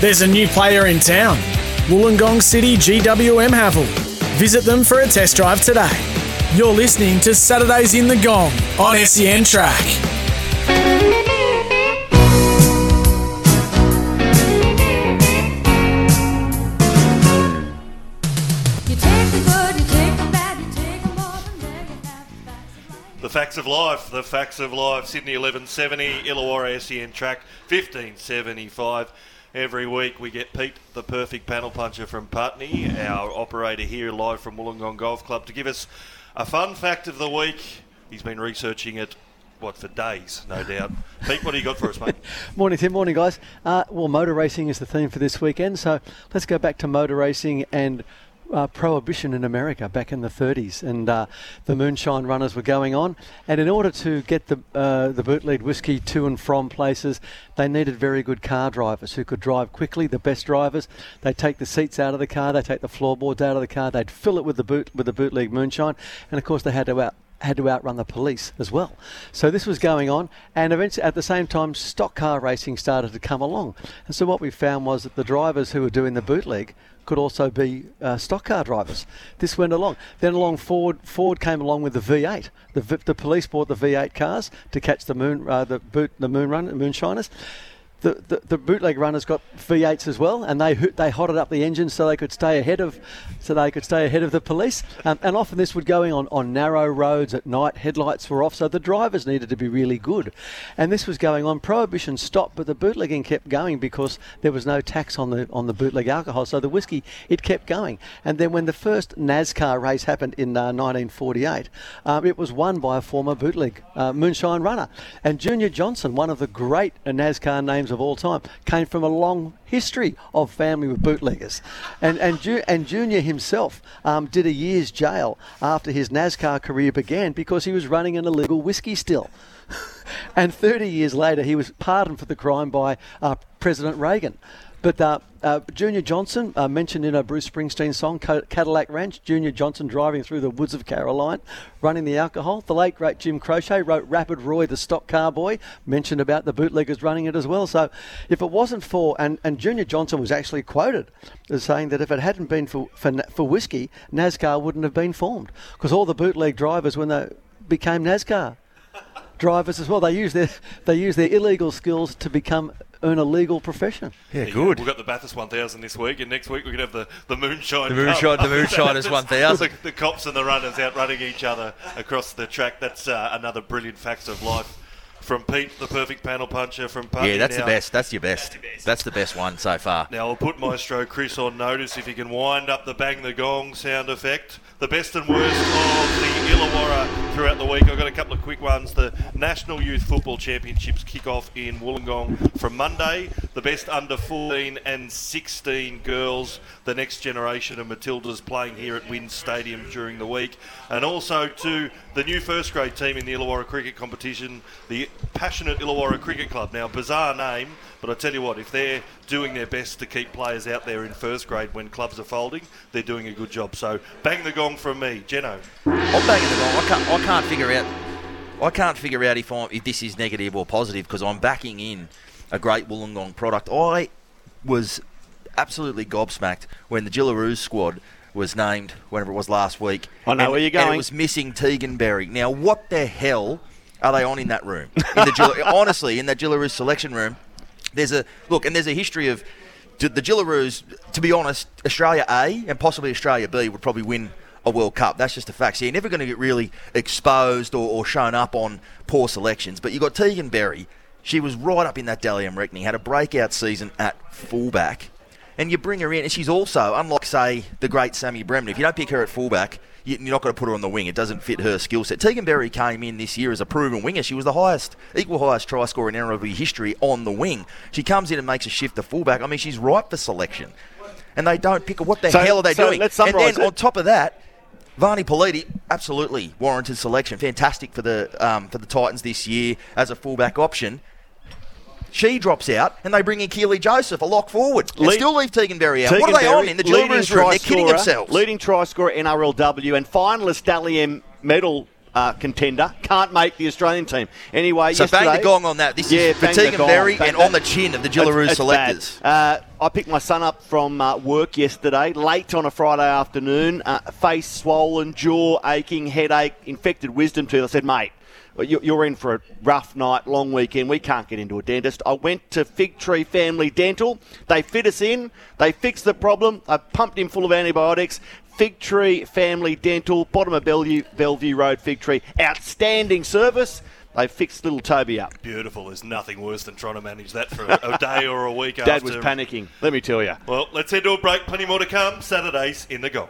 There's a new player in town, Wollongong City GWM Haval. Visit them for a test drive today. You're listening to Saturdays in the Gong on SEN Track. The facts of life, the facts of life. Sydney 1170, Illawarra SEN track 1575. Every week we get Pete, the perfect panel puncher from Putney, our operator here live from Wollongong Golf Club, to give us a fun fact of the week. He's been researching it, what, for days, no doubt. Pete, what do you got for us, mate? Morning, Tim. Morning, guys. Uh, well, motor racing is the theme for this weekend, so let's go back to motor racing and uh, prohibition in America back in the 30s, and uh, the moonshine runners were going on. And in order to get the uh, the bootleg whiskey to and from places, they needed very good car drivers who could drive quickly. The best drivers, they take the seats out of the car, they take the floorboards out of the car, they'd fill it with the boot with the bootleg moonshine, and of course they had to out had to outrun the police as well. So this was going on, and eventually at the same time, stock car racing started to come along. And so what we found was that the drivers who were doing the bootleg could also be uh, stock car drivers. This went along. Then along Ford, Ford came along with the V8. The, the police bought the V8 cars to catch the moon, uh, the boot, the moon run, moonshiners the, the, the bootleg runners got V8s as well, and they they hotted up the engine so they could stay ahead of so they could stay ahead of the police. Um, and often this would going on on narrow roads at night. Headlights were off, so the drivers needed to be really good. And this was going on. Prohibition stopped, but the bootlegging kept going because there was no tax on the on the bootleg alcohol. So the whiskey it kept going. And then when the first NASCAR race happened in uh, 1948, um, it was won by a former bootleg uh, moonshine runner. And Junior Johnson, one of the great NASCAR names of all time, came from a long history of family with bootleggers. And, and, Ju- and Junior himself um, did a year's jail after his NASCAR career began because he was running an illegal whiskey still. and 30 years later, he was pardoned for the crime by uh, President Reagan. But uh, uh, Junior Johnson, uh, mentioned in a Bruce Springsteen song, Cadillac Ranch, Junior Johnson driving through the woods of Caroline, running the alcohol. The late, great Jim Croce wrote Rapid Roy, the stock car boy, mentioned about the bootleggers running it as well. So if it wasn't for, and, and Junior Johnson was actually quoted as saying that if it hadn't been for, for, for whiskey, NASCAR wouldn't have been formed. Because all the bootleg drivers, when they became NASCAR, drivers as well. They use their they use their illegal skills to become earn a legal profession. Yeah, good. We've got the Bathurst 1000 this week, and next week we're going to have the, the Moonshine The Moonshine, Cup. the Moonshiners 1000. the, the cops and the runners outrunning each other across the track. That's uh, another brilliant facts of life from Pete, the perfect panel puncher from Putney. Yeah, that's now, the best. That's your best. That's the best one so far. Now I'll put Maestro Chris on notice if he can wind up the bang the gong sound effect. The best and worst of the Illawarra throughout the week. I've got a couple of quick ones. The National Youth Football Championships kick off in Wollongong from Monday. The best under 14 and 16 girls, the next generation of Matildas playing here at WIN Stadium during the week. And also to the new first grade team in the Illawarra cricket competition, the Passionate Illawarra Cricket Club. Now, bizarre name, but I tell you what, if they're doing their best to keep players out there in first grade when clubs are folding, they're doing a good job. So, bang the gong from me, Jeno. I'm banging the gong. I can't. I can't figure out. I can't figure out if I'm, if this is negative or positive because I'm backing in a great Wollongong product. I was absolutely gobsmacked when the Jillaroos squad was named, whenever it was last week. I know and, where you're going. And it was missing Teagan Berry. Now, what the hell are they on in that room? In the honestly, in that Jillaroos selection room, there's a look, and there's a history of the Jillaroos. To be honest, Australia A and possibly Australia B would probably win a World Cup. That's just a fact. So you're never going to get really exposed or, or shown up on poor selections. But you've got Teagan Berry. She was right up in that Dally M reckoning. Had a breakout season at fullback. And you bring her in, and she's also, unlike, say, the great Sammy Bremner, if you don't pick her at fullback, you- you're not going to put her on the wing. It doesn't fit her skill set. Teagan Berry came in this year as a proven winger. She was the highest, equal highest try scorer in NRLW history on the wing. She comes in and makes a shift to fullback. I mean, she's ripe for selection. And they don't pick her. What the So- hell are they so doing? and then it. on top of that, Evania Pelite, absolutely warranted selection. Fantastic for the um, for the Titans this year as a fullback option. She drops out, and they bring in Keely Joseph, a lock forward, Lead- still leave Teagan Berry out. what are they on in the Jillaroos room? They're kidding themselves. Leading try scorer NRLW and finalist Dally M medal uh, contender. Can't make the Australian team. Anyway, So bang the gong on that. This Yeah, is fatigue and. Berry and on the chin of the Jillaroo selectors. Uh, I picked my son up from uh, work yesterday, late on a Friday afternoon. Uh, face swollen, jaw aching, headache, infected wisdom tooth. I said, mate. you- You're in for a rough night, long weekend. We can't get into a dentist. I went to Fig Tree Family Dental. They fit us in. They fixed the problem. I pumped him full of antibiotics. Fig Tree Family Dental, bottom of Bellevue, Bellevue Road, Fig Tree. Outstanding service. They fixed little Toby up. Beautiful. There's nothing worse than trying to manage that for a, day or a week Dad after. was panicking. Let me tell you. Well, let's head to a break. Plenty more to come. Saturdays in the Gong.